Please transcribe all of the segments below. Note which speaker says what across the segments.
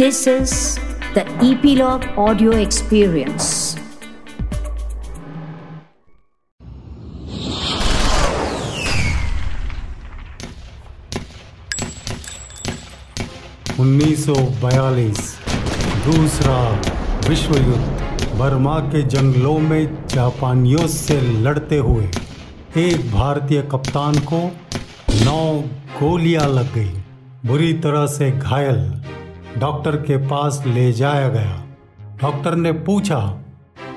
Speaker 1: This is the Epilogue Audio Experience.
Speaker 2: उन्नीस दूसरा विश्व युद्ध बर्मा के जंगलों में जापानियों से लड़ते हुए, एक भारतीय कप्तान को नौ गोलियाँ लग गई बुरी तरह से घायल डॉक्टर के पास ले जाया गया। डॉक्टर ने पूछा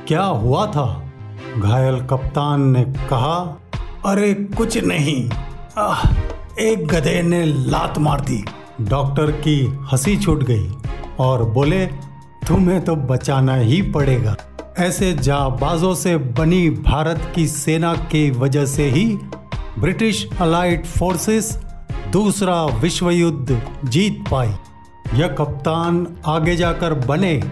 Speaker 2: क्या हुआ था? घायल कप्तान ने कहा अरे कुछ नहीं। आह, एक गधे ने लात मार दी। डॉक्टर की हँसी छूट गई और बोले तुम्हें तो बचाना ही पड़ेगा। ऐसे जाबाजों से बनी भारत की सेना की वजह से ही ब्रिटिश अलाइड फोर्सेस दूसरा विश्व युद्ध जीत पाई। यह कप्तान आगे जाकर बने।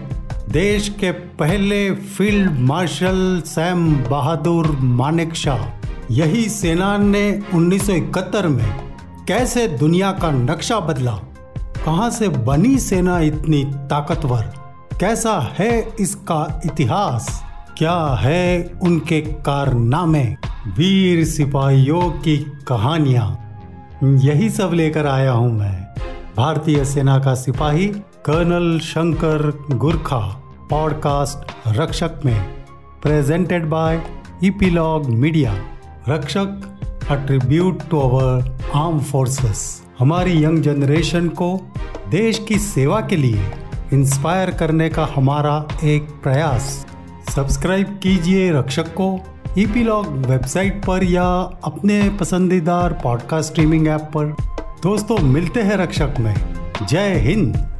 Speaker 2: देश के पहले field marshal Sam Bahadur Manekshaw. यही सेना ने 1971 में कैसे दुनिया का नक्शा बदला? कहाँ से बनी सेना इतनी ताकतवर? कैसा है इसका इतिहास? क्या है उनके कारनामे? वीर सिपाहियों की कहानियाँ। यही सब लेकर आया हूँ मैं। भारतीय सेना का सिपाही कर्नल शंकर गुरखा पॉडकास्ट रक्षक में। Presented by epilogue media Rakshak a tribute to our arm forces हमारी यंग जनरेशन को देश की सेवा के लिए इंस्पायर करने का हमारा एक प्रयास। सब्सक्राइब कीजिए रक्षक को ईपीलॉग वेबसाइट पर या अपने पसंदीदार पॉडकास्ट स्ट्रीमिंग ऐप पर। दोस्तों मिलते हैं रक्षक में। जय हिंद।